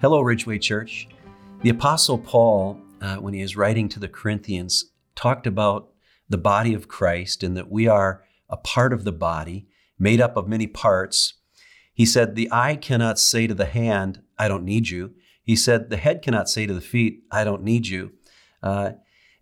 Hello, Ridgeway Church. The Apostle Paul, uh, when he is writing to the Corinthians, talked about the body of Christ and that we are a part of the body made up of many parts. He said, The eye cannot say to the hand, I don't need you. He said, The head cannot say to the feet, I don't need you. Uh,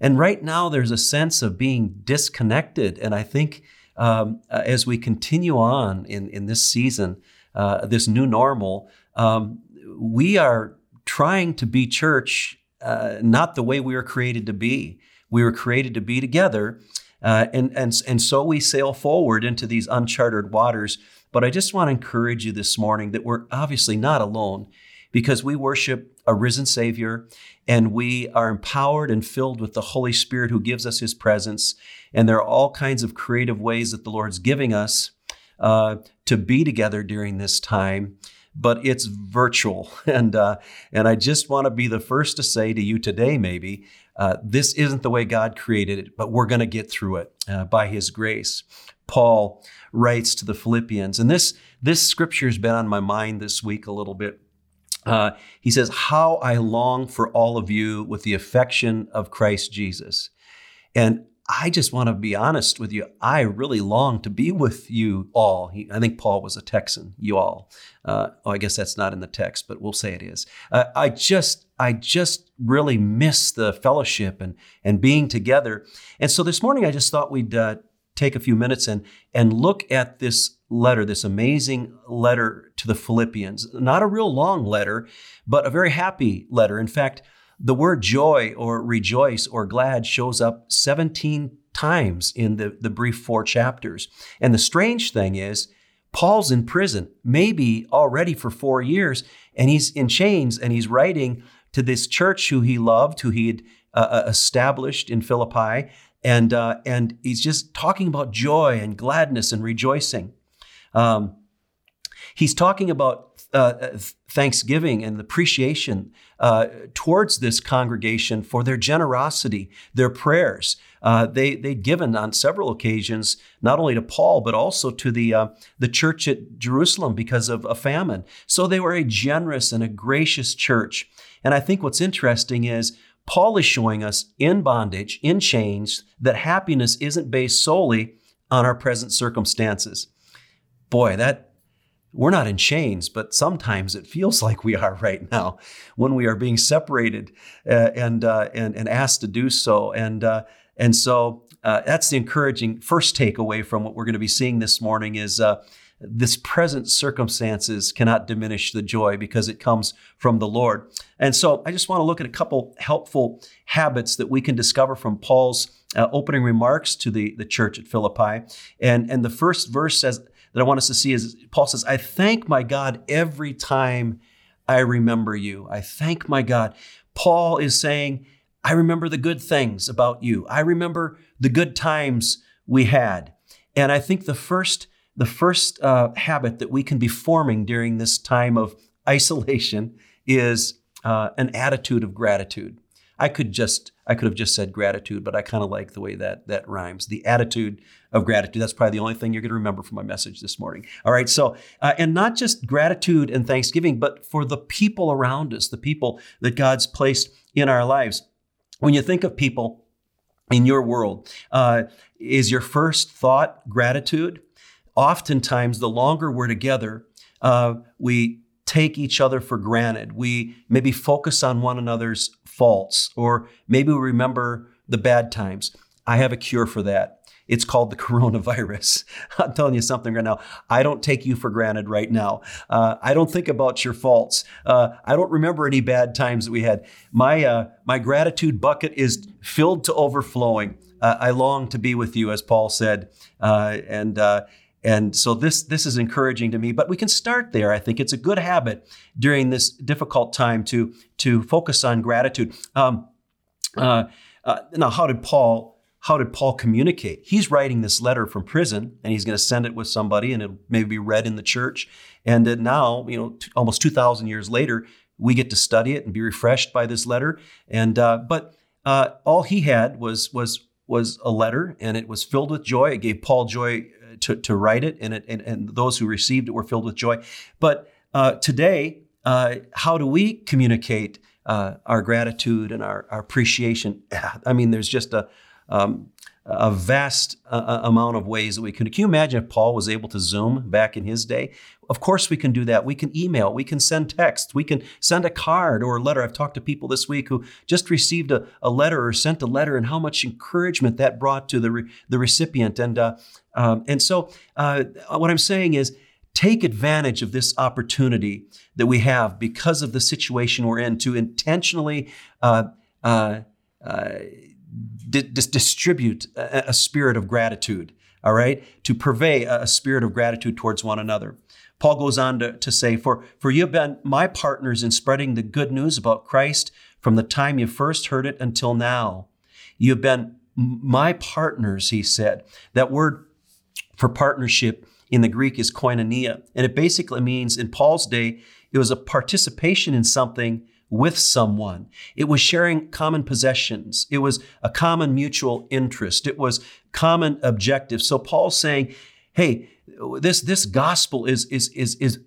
and right now, there's a sense of being disconnected. And I think um, uh, as we continue on in, in this season, uh, this new normal, um, we are trying to be church uh, not the way we were created to be. We were created to be together. Uh, and, and, and so we sail forward into these uncharted waters. But I just want to encourage you this morning that we're obviously not alone because we worship a risen Savior and we are empowered and filled with the Holy Spirit who gives us His presence. And there are all kinds of creative ways that the Lord's giving us uh, to be together during this time. But it's virtual, and uh, and I just want to be the first to say to you today, maybe uh, this isn't the way God created it, but we're going to get through it uh, by His grace. Paul writes to the Philippians, and this this scripture has been on my mind this week a little bit. Uh, he says, How I long for all of you with the affection of Christ Jesus. And I just want to be honest with you. I really long to be with you all. He, I think Paul was a Texan, you all. Uh, oh, I guess that's not in the text, but we'll say it is. Uh, I just, I just really miss the fellowship and, and being together. And so this morning, I just thought we'd uh, take a few minutes and, and look at this letter, this amazing letter to the Philippians. Not a real long letter, but a very happy letter. In fact, the word joy or rejoice or glad shows up 17 times in the, the brief four chapters. And the strange thing is, Paul's in prison, maybe already for four years, and he's in chains and he's writing to this church who he loved, who he had uh, uh established in Philippi. And, uh, and he's just talking about joy and gladness and rejoicing. Um, he's talking about uh, thanksgiving and appreciation uh, towards this congregation for their generosity, their prayers. Uh, they they'd given on several occasions, not only to Paul but also to the uh, the church at Jerusalem because of a famine. So they were a generous and a gracious church. And I think what's interesting is Paul is showing us in bondage, in chains, that happiness isn't based solely on our present circumstances boy, that we're not in chains, but sometimes it feels like we are right now when we are being separated uh, and, uh, and, and asked to do so. And, uh, and so uh, that's the encouraging first takeaway from what we're going to be seeing this morning is uh, this present circumstances cannot diminish the joy because it comes from the Lord. And so I just want to look at a couple helpful habits that we can discover from Paul's uh, opening remarks to the, the church at Philippi. And, and the first verse says, that I want us to see is Paul says, I thank my God every time I remember you. I thank my God. Paul is saying, I remember the good things about you. I remember the good times we had. And I think the first, the first uh, habit that we can be forming during this time of isolation is uh, an attitude of gratitude. I could just I could have just said gratitude, but I kind of like the way that that rhymes. The attitude of gratitude. That's probably the only thing you're going to remember from my message this morning. All right. So, uh, and not just gratitude and thanksgiving, but for the people around us, the people that God's placed in our lives. When you think of people in your world, uh, is your first thought gratitude? Oftentimes, the longer we're together, uh, we take each other for granted. We maybe focus on one another's faults, or maybe we remember the bad times. I have a cure for that. It's called the coronavirus. I'm telling you something right now. I don't take you for granted right now. Uh, I don't think about your faults. Uh, I don't remember any bad times that we had. My uh, my gratitude bucket is filled to overflowing. Uh, I long to be with you, as Paul said, uh, and uh, and so this, this is encouraging to me, but we can start there. I think it's a good habit during this difficult time to, to focus on gratitude. Um, uh, uh, now, how did Paul how did Paul communicate? He's writing this letter from prison, and he's going to send it with somebody, and it maybe be read in the church. And now, you know, t- almost two thousand years later, we get to study it and be refreshed by this letter. And uh, but uh, all he had was was was a letter, and it was filled with joy. It gave Paul joy to, to write it, and, it and, and those who received it were filled with joy. But uh, today, uh, how do we communicate uh, our gratitude and our, our, appreciation? I mean, there's just a um, a vast uh, amount of ways that we can. Can you imagine if Paul was able to Zoom back in his day? Of course, we can do that. We can email, we can send text, we can send a card or a letter. I've talked to people this week who just received a, a letter or sent a letter, and how much encouragement that brought to the, re, the recipient. And, uh, um, and so, uh, what I'm saying is, take advantage of this opportunity that we have because of the situation we're in to intentionally uh, uh, uh di- distribute a, a, spirit of gratitude, all right? To purvey a, a, spirit of gratitude towards one another. Paul goes on to, to say, for, for you have been my partners in spreading the good news about Christ from the time you first heard it until now. You have been my partners, he said. That word for partnership in the Greek is koinonia. And it basically means in Paul's day, it was a participation in something with someone. It was sharing common possessions. It was a common mutual interest. It was common objective. So Paul's saying, hey, this, this gospel is, is, is, is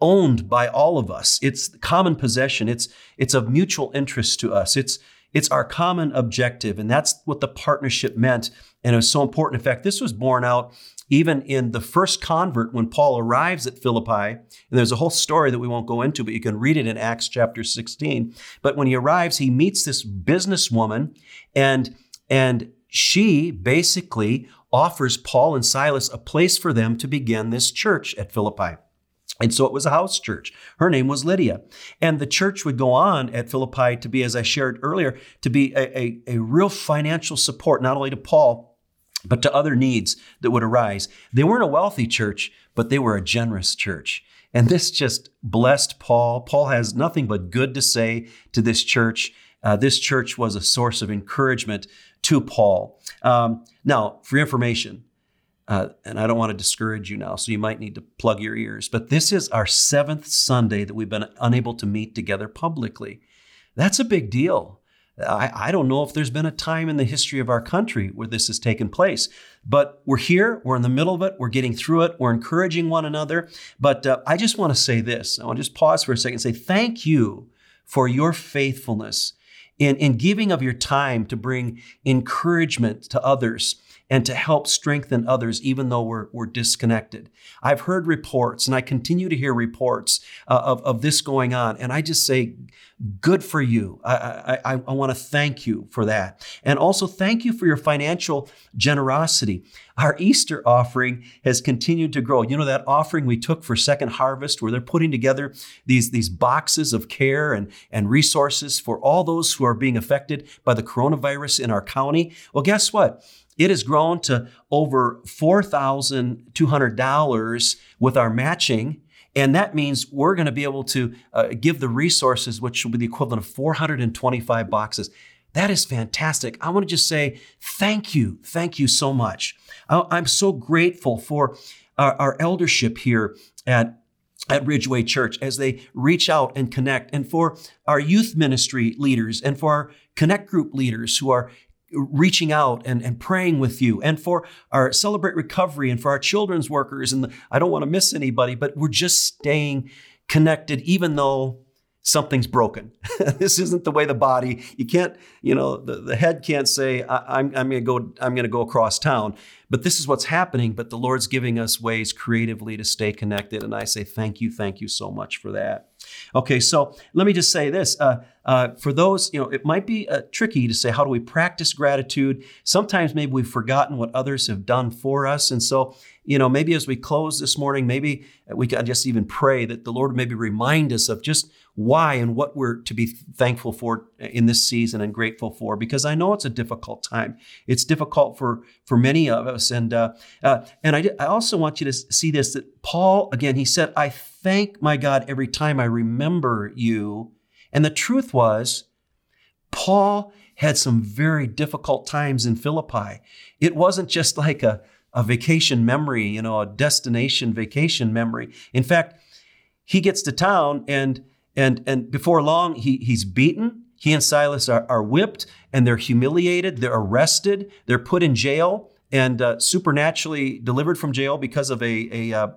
owned by all of us. It's common possession. It's, it's of mutual interest to us. It's, it's our common objective. And that's what the partnership meant. And it was so important. In fact, this was borne out even in the first convert when Paul arrives at Philippi. And there's a whole story that we won't go into, but you can read it in Acts chapter 16. But when he arrives, he meets this businesswoman and, and she basically offers Paul and Silas a place for them to begin this church at Philippi. And so it was a house church. Her name was Lydia. And the church would go on at Philippi to be, as I shared earlier, to be a, a, a real financial support, not only to Paul, but to other needs that would arise. They weren't a wealthy church, but they were a generous church. And this just blessed Paul. Paul has nothing but good to say to this church. Uh, this church was a source of encouragement to Paul. Um, now, for information, uh, and I don't want to discourage you now, so you might need to plug your ears, but this is our seventh Sunday that we've been unable to meet together publicly. That's a big deal. I, I, don't know if there's been a time in the history of our country where this has taken place, but we're here, we're in the middle of it, we're getting through it, we're encouraging one another. But uh, I just want to say this I want to just pause for a second and say thank you for your faithfulness in, in giving of your time to bring encouragement to others and to help strengthen others, even though we're, we're disconnected. I've heard reports, and I continue to hear reports uh, of, of this going on, and I just say, good for you. I, I, I want to thank you for that. And also thank you for your financial generosity. Our Easter offering has continued to grow. You know, that offering we took for Second Harvest, where they're putting together these, these boxes of care and, and resources for all those who are being affected by the coronavirus in our county. Well, guess what? It has grown to over $4,200 with our matching. And that means we're going to be able to uh, give the resources, which will be the equivalent of 425 boxes. That is fantastic. I want to just say thank you. Thank you so much. I'm so grateful for our, our eldership here at at Ridgeway Church as they reach out and connect, and for our youth ministry leaders and for our connect group leaders who are reaching out and, and praying with you and for our celebrate recovery and for our children's workers and the, i don't want to miss anybody but we're just staying connected even though something's broken. This isn't the way the body you can't you know the, the head can't say I, I'm, I'm to go i'm to go across town. But this is what's happening but the lord's giving us ways creatively to stay connected and i say thank you thank you so much for that Okay, so let me just say this. Uh, uh, for those, you know, it might be uh, tricky to say, how do we practice gratitude? Sometimes maybe we've forgotten what others have done for us. And so, you know, maybe as we close this morning, maybe we can just even pray that the Lord maybe remind us of just why and what we're to be thankful for in this season and grateful for, because I know it's a difficult time. It's difficult for, for many of us. And, uh, uh, and I, I also want you to see this, that Paul, again, he said, I thank my God every time I remember you. And the truth was, Paul had some very difficult times in Philippi. It wasn't just like a, a vacation memory, you know, a destination vacation memory. In fact, he gets to town and and and before long he, he's beaten. He and Silas are, are whipped and they're humiliated. They're arrested. They're put in jail and uh, supernaturally delivered from jail because of a, a, uh,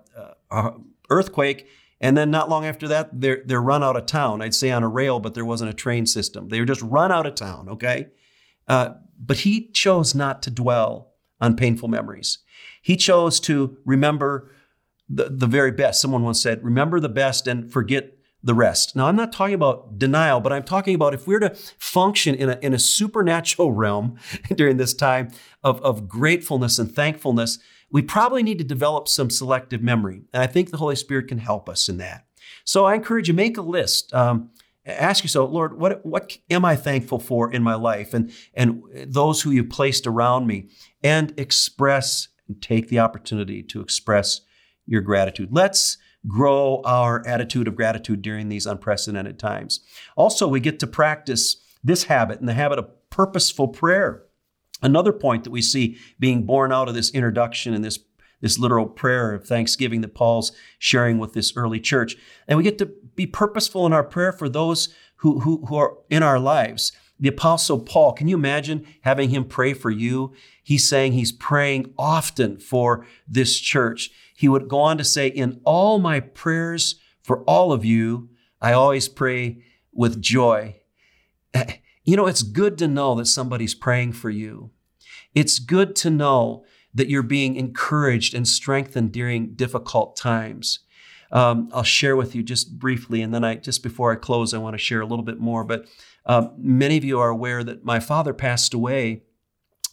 a, a earthquake And then not long after that, they're, they're run out of town. I'd say on a rail, but there wasn't a train system. They were just run out of town, okay? Uh, but he chose not to dwell on painful memories. He chose to remember the, the very best. Someone once said, remember the best and forget the rest. Now, I'm not talking about denial, but I'm talking about if we're to function in a, in a supernatural realm during this time of, of gratefulness and thankfulness, we probably need to develop some selective memory. And I think the Holy Spirit can help us in that. So I encourage you, make a list. Um, ask yourself, Lord, what, what am I thankful for in my life and, and those who you've placed around me? And express and take the opportunity to express your gratitude. Let's grow our attitude of gratitude during these unprecedented times. Also, we get to practice this habit and the habit of purposeful prayer. Another point that we see being born out of this introduction and this, this literal prayer of thanksgiving that Paul's sharing with this early church. And we get to be purposeful in our prayer for those who, who, who are in our lives. The Apostle Paul, can you imagine having him pray for you? He's saying he's praying often for this church. He would go on to say, In all my prayers for all of you, I always pray with joy. You know, it's good to know that somebody's praying for you. It's good to know that you're being encouraged and strengthened during difficult times. Um, I'll share with you just briefly, and then I just before I close, I want to share a little bit more. But uh, many of you are aware that my father passed away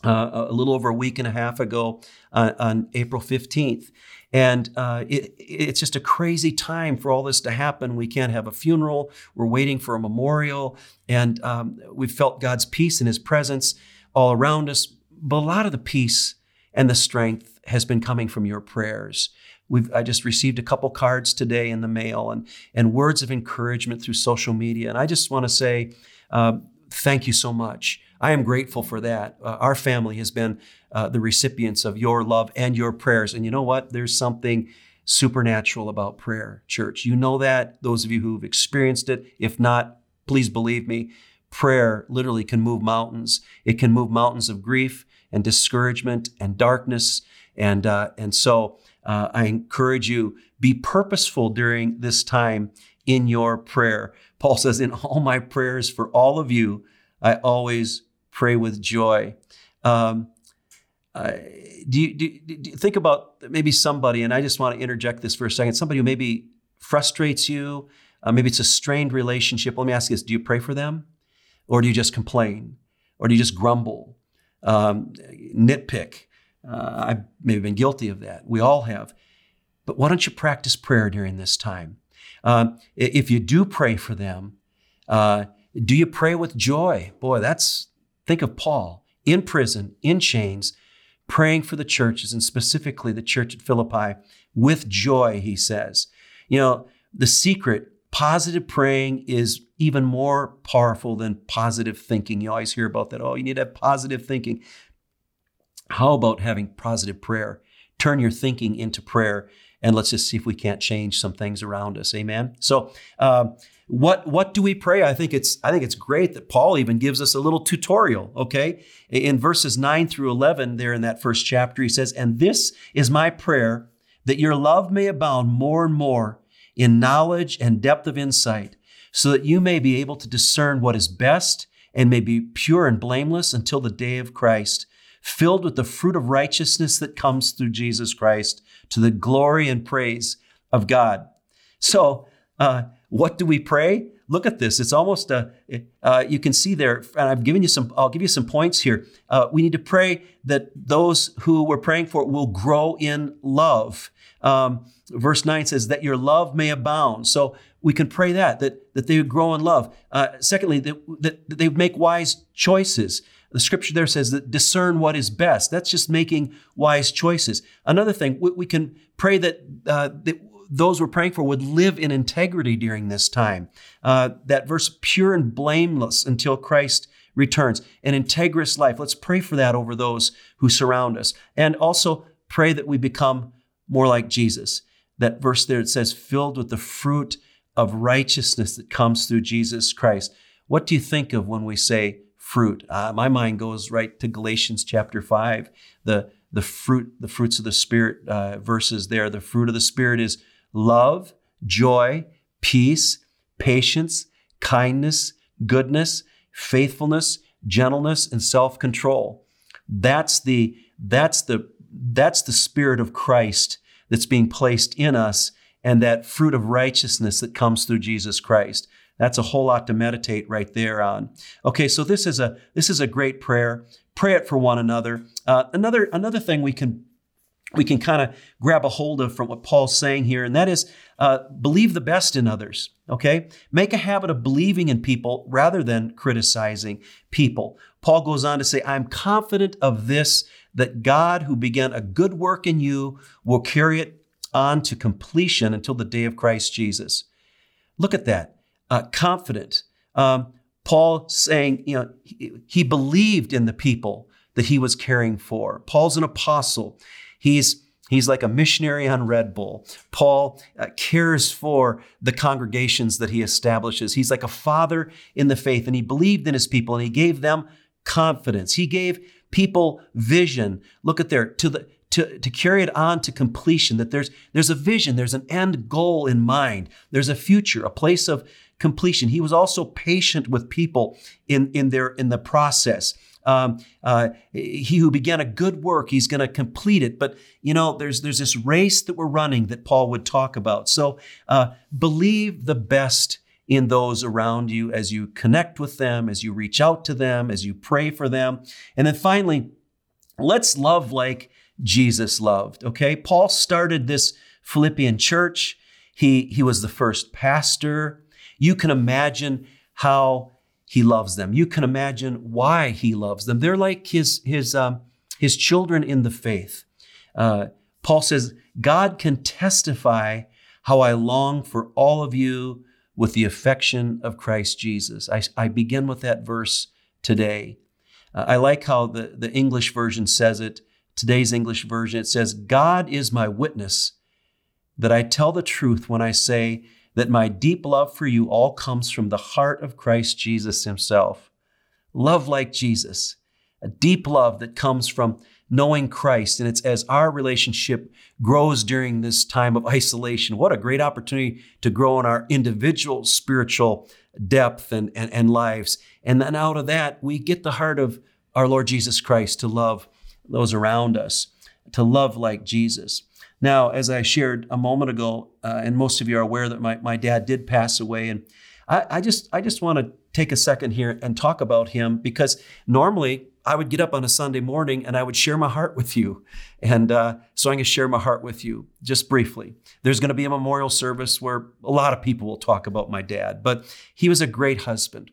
uh, a little over a week and a half ago uh, on April 15th. And uh, it, it's just a crazy time for all this to happen. We can't have a funeral. We're waiting for a memorial. And um, we've felt God's peace and His presence all around us. But a lot of the peace and the strength has been coming from your prayers. We've, I just received a couple cards today in the mail and, and words of encouragement through social media. And I just want to say, uh, thank you so much. I am grateful for that. Uh, our family has been uh, the recipients of your love and your prayers. And you know what? There's something supernatural about prayer, church. You know that, those of you who've experienced it. If not, please believe me. Prayer literally can move mountains. It can move mountains of grief and discouragement and darkness. And, uh, and so uh, I encourage you, be purposeful during this time in your prayer. Paul says, In all my prayers for all of you, I always pray with joy. Um, uh, do, you, do, do, you think about maybe somebody, and I just want to interject this for a second, somebody who maybe frustrates you, uh, maybe it's a strained relationship. Let me ask you this do you pray for them? Or do you just complain? Or do you just grumble, um, nitpick? Uh, I've maybe been guilty of that. We all have. But why don't you practice prayer during this time? Um, if you do pray for them, uh, do you pray with joy? Boy, that's, think of Paul in prison, in chains, praying for the churches and specifically the church at Philippi with joy, he says. You know, the secret, positive praying is even more powerful than positive thinking. You always hear about that. Oh, you need to have positive thinking. How about having positive prayer? Turn your thinking into prayer and let's just see if we can't change some things around us. Amen. So, um, what what do we pray? I think it's I think it's great that Paul even gives us a little tutorial. Okay, in verses nine through eleven, there in that first chapter, he says, "And this is my prayer that your love may abound more and more in knowledge and depth of insight, so that you may be able to discern what is best and may be pure and blameless until the day of Christ." filled with the fruit of righteousness that comes through Jesus Christ to the glory and praise of God. So, uh, what do we pray? Look at this. It's almost a, uh, you can see there, and I've given you some, I'll give you some points here. Uh, we need to pray that those who we're praying for will grow in love. Um, verse 9 says, that your love may abound. So we can pray that, that, that they would grow in love. Uh, secondly, that, that, they make wise choices. The scripture there says that discern what is best. That's just making wise choices. Another thing, we, we can pray that, uh, that those we're praying for would live in integrity during this time. Uh, that verse, pure and blameless until Christ returns, an integrous life. Let's pray for that over those who surround us. And also pray that we become more like Jesus. That verse there, it says, filled with the fruit of righteousness that comes through Jesus Christ. What do you think of when we say fruit. Uh, my mind goes right to Galatians chapter 5, the, the fruit, the fruits of the Spirit uh, verses there. The fruit of the Spirit is love, joy, peace, patience, kindness, goodness, faithfulness, gentleness, and self-control. That's the that's the that's the spirit of Christ that's being placed in us and that fruit of righteousness that comes through Jesus Christ. That's a whole lot to meditate right there on. Okay, so this is a this is a great prayer. Pray it for one another. Uh, another another thing we can we can kind of grab a hold of from what Paul's saying here, and that is uh, believe the best in others. Okay, make a habit of believing in people rather than criticizing people. Paul goes on to say, "I'm confident of this." That God, who began a good work in you, will carry it on to completion until the day of Christ Jesus. Look at that. Uh, confident. Um, Paul saying, you know, he, he believed in the people that he was caring for. Paul's an apostle. He's He's like a missionary on Red Bull. Paul uh, cares for the congregations that he establishes. He's like a father in the faith, and he believed in his people and he gave them confidence. He gave people vision. Look at there to the to, to carry it on to completion, that there's, there's a vision, there's an end goal in mind, there's a future, a place of completion. He was also patient with people in, in, their, in the process. Um, uh, he who began a good work, he's going to complete it. But you know, there's there's this race that we're running that Paul would talk about. So uh, believe the best in those around you as you connect with them, as you reach out to them, as you pray for them, and then finally, let's love like Jesus loved. Okay, Paul started this Philippian church. He, he was the first pastor. You can imagine how he loves them. You can imagine why he loves them. They're like his, his, um, his children in the faith. Uh, Paul says, God can testify how I long for all of you with the affection of Christ Jesus. I, I begin with that verse today. Uh, I like how the, the English version says it today's English version, it says, God is my witness that I tell the truth when I say that my deep love for you all comes from the heart of Christ Jesus himself. Love like Jesus, a deep love that comes from knowing Christ. And it's as our relationship grows during this time of isolation. What a great opportunity to grow in our individual spiritual depth and, and, and lives. And then out of that, we get the heart of our Lord Jesus Christ to love those around us, to love like Jesus. Now, as I shared a moment ago, uh, and most of you are aware that my, my dad did pass away, and I, I just I just want to take a second here and talk about him because normally I would get up on a Sunday morning and I would share my heart with you, and uh, so I'm going to share my heart with you just briefly. There's going to be a memorial service where a lot of people will talk about my dad, but he was a great husband.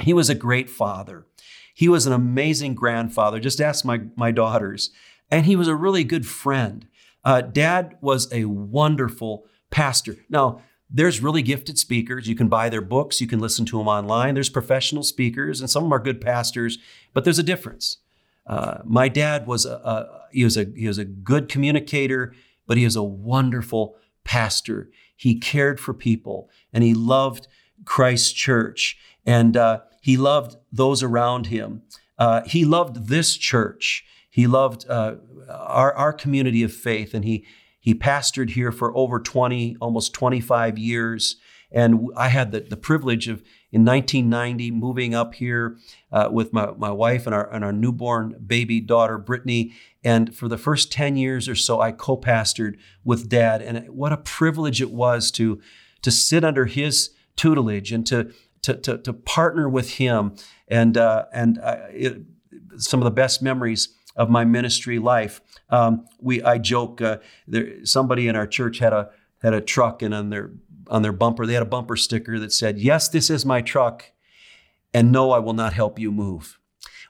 He was a great father. He was an amazing grandfather. Just ask my, my daughters. And he was a really good friend. Uh, Dad was a wonderful pastor. Now, there's really gifted speakers. You can buy their books, you can listen to them online. There's professional speakers, and some of them are good pastors, but there's a difference. Uh, my dad was a, a, he was a he was a good communicator, but he was a wonderful pastor. He cared for people, and he loved Christ's church. And uh, he loved those around him. Uh, he loved this church. He loved uh, our, our community of faith, and he he pastored here for over 20, almost 25 years. And I had the, the privilege of, in 1990, moving up here uh, with my, my wife and our, and our newborn baby daughter, Brittany. And for the first 10 years or so, I co pastored with dad. And what a privilege it was to, to sit under his tutelage and to to, to, to partner with him. And, uh, and uh, it, some of the best memories of my ministry life. Um, we, I joke, uh, there, somebody in our church had a, had a truck and on their, on their bumper, they had a bumper sticker that said, yes, this is my truck. And no, I will not help you move.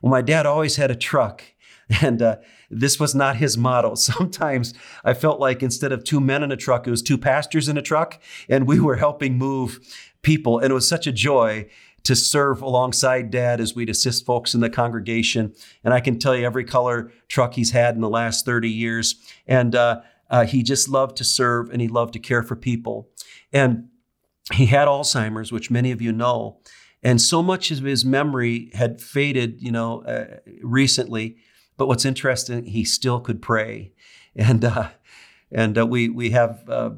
Well, my dad always had a truck and uh, this was not his motto. Sometimes I felt like instead of two men in a truck, it was two pastors in a truck, and we were helping move people. And it was such a joy to serve alongside dad as we'd assist folks in the congregation. And I can tell you every color truck he's had in the last 30 years. And uh, uh, he just loved to serve and he loved to care for people. And he had Alzheimer's, which many of you know. And so much of his memory had faded, you know, uh, recently. But what's interesting, he still could pray. And, uh, and uh, we, we have uh,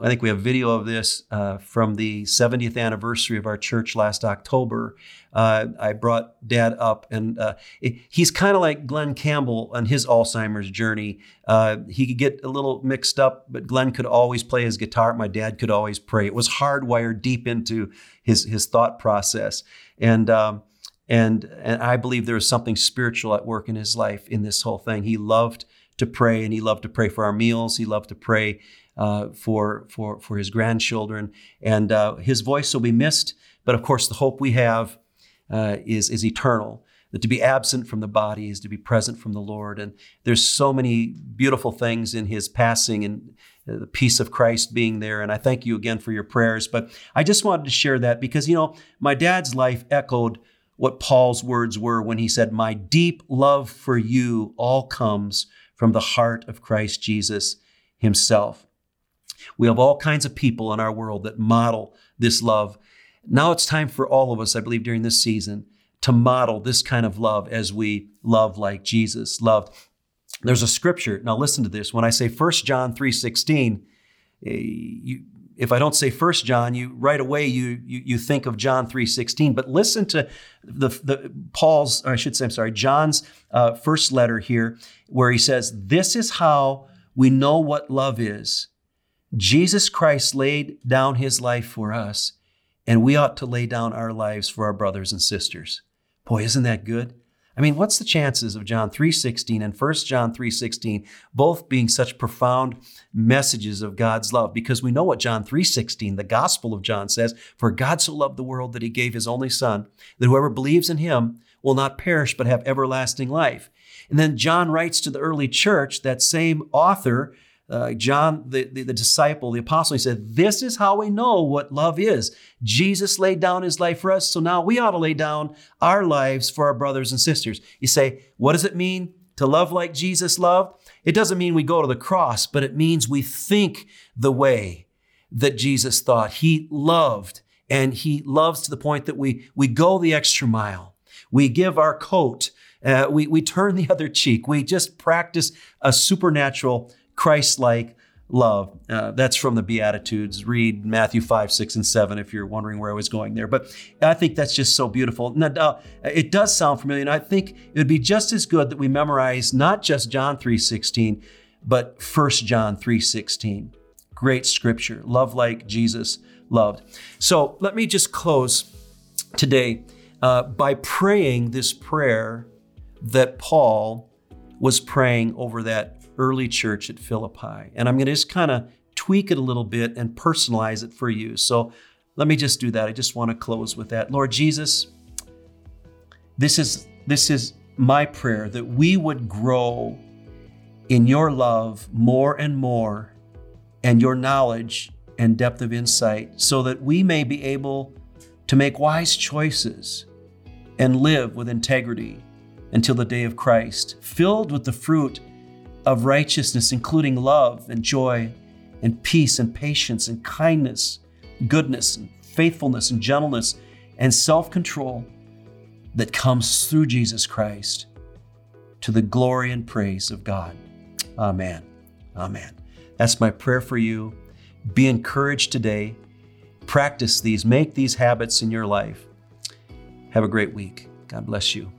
I think we have video of this uh, from the 70th anniversary of our church last October. Uh, I brought Dad up, and uh, he's kind of like Glen Campbell on his Alzheimer's journey. Uh, he could get a little mixed up, but Glen could always play his guitar. My dad could always pray. It was hardwired deep into his his thought process, and. Um, and, and I believe there was something spiritual at work in his life in this whole thing. He loved to pray, and he loved to pray for our meals. He loved to pray uh, for, for, for his grandchildren. And uh, his voice will be missed, but of course, the hope we have uh, is, is eternal. That to be absent from the body is to be present from the Lord. And there's so many beautiful things in his passing and uh, the peace of Christ being there. And I thank you again for your prayers. But I just wanted to share that because, you know, my dad's life echoed what Paul's words were when he said, My deep love for you all comes from the heart of Christ Jesus himself. We have all kinds of people in our world that model this love. Now it's time for all of us, I believe, during this season to model this kind of love as we love like Jesus loved. There's a scripture. Now listen to this. When I say 1 John 3:16, eh, you, if I don't say 1 John, you right away you, you, you think of John 3:16. But listen to the, the Paul's, I should say, I'm sorry, John's uh, first letter here, where he says, "This is how we know what love is, Jesus Christ laid down his life for us, and we ought to lay down our lives for our brothers and sisters. Boy, isn't that good? I mean, what's the chances of John 3:16 and 1 John 3:16 both being such profound messages of God's love? Because we know what John 3:16, the gospel of John says, for God so loved the world that he gave his only son, that whoever believes in him will not perish but have everlasting life. And then John writes to the early church, that same author uh, John, the, the, the, disciple, the apostle, he said, This is how we know what love is. Jesus laid down his life for us, so now we ought to lay down our lives for our brothers and sisters. You say, What does it mean to love like Jesus loved? It doesn't mean we go to the cross, but it means we think the way that Jesus thought. He loved, and he loves to the point that we, we go the extra mile. We give our coat. Uh, we, we turn the other cheek. We just practice a supernatural Christ like love. Uh, that's from the Beatitudes. Read Matthew 5, 6, and 7 if you're wondering where I was going there. But I think that's just so beautiful. Now, uh, it does sound familiar, and I think it would be just as good that we memorize not just John 3, 16, but 1 John 3, 16. Great scripture. Love like Jesus loved. So let me just close today uh, by praying this prayer that Paul was praying over that early church at Philippi. And I'm going to just kind of tweak it a little bit and personalize it for you. So let me just do that. I just want to close with that. Lord Jesus, this is this is my prayer that we would grow in your love more and more and your knowledge and depth of insight so that we may be able to make wise choices and live with integrity until the day of Christ, filled with the fruit of righteousness, including love and joy and peace and patience and kindness, goodness and faithfulness and gentleness and self control that comes through Jesus Christ to the glory and praise of God. Amen. Amen. That's my prayer for you. Be encouraged today. Practice these, make these habits in your life. Have a great week. God bless you.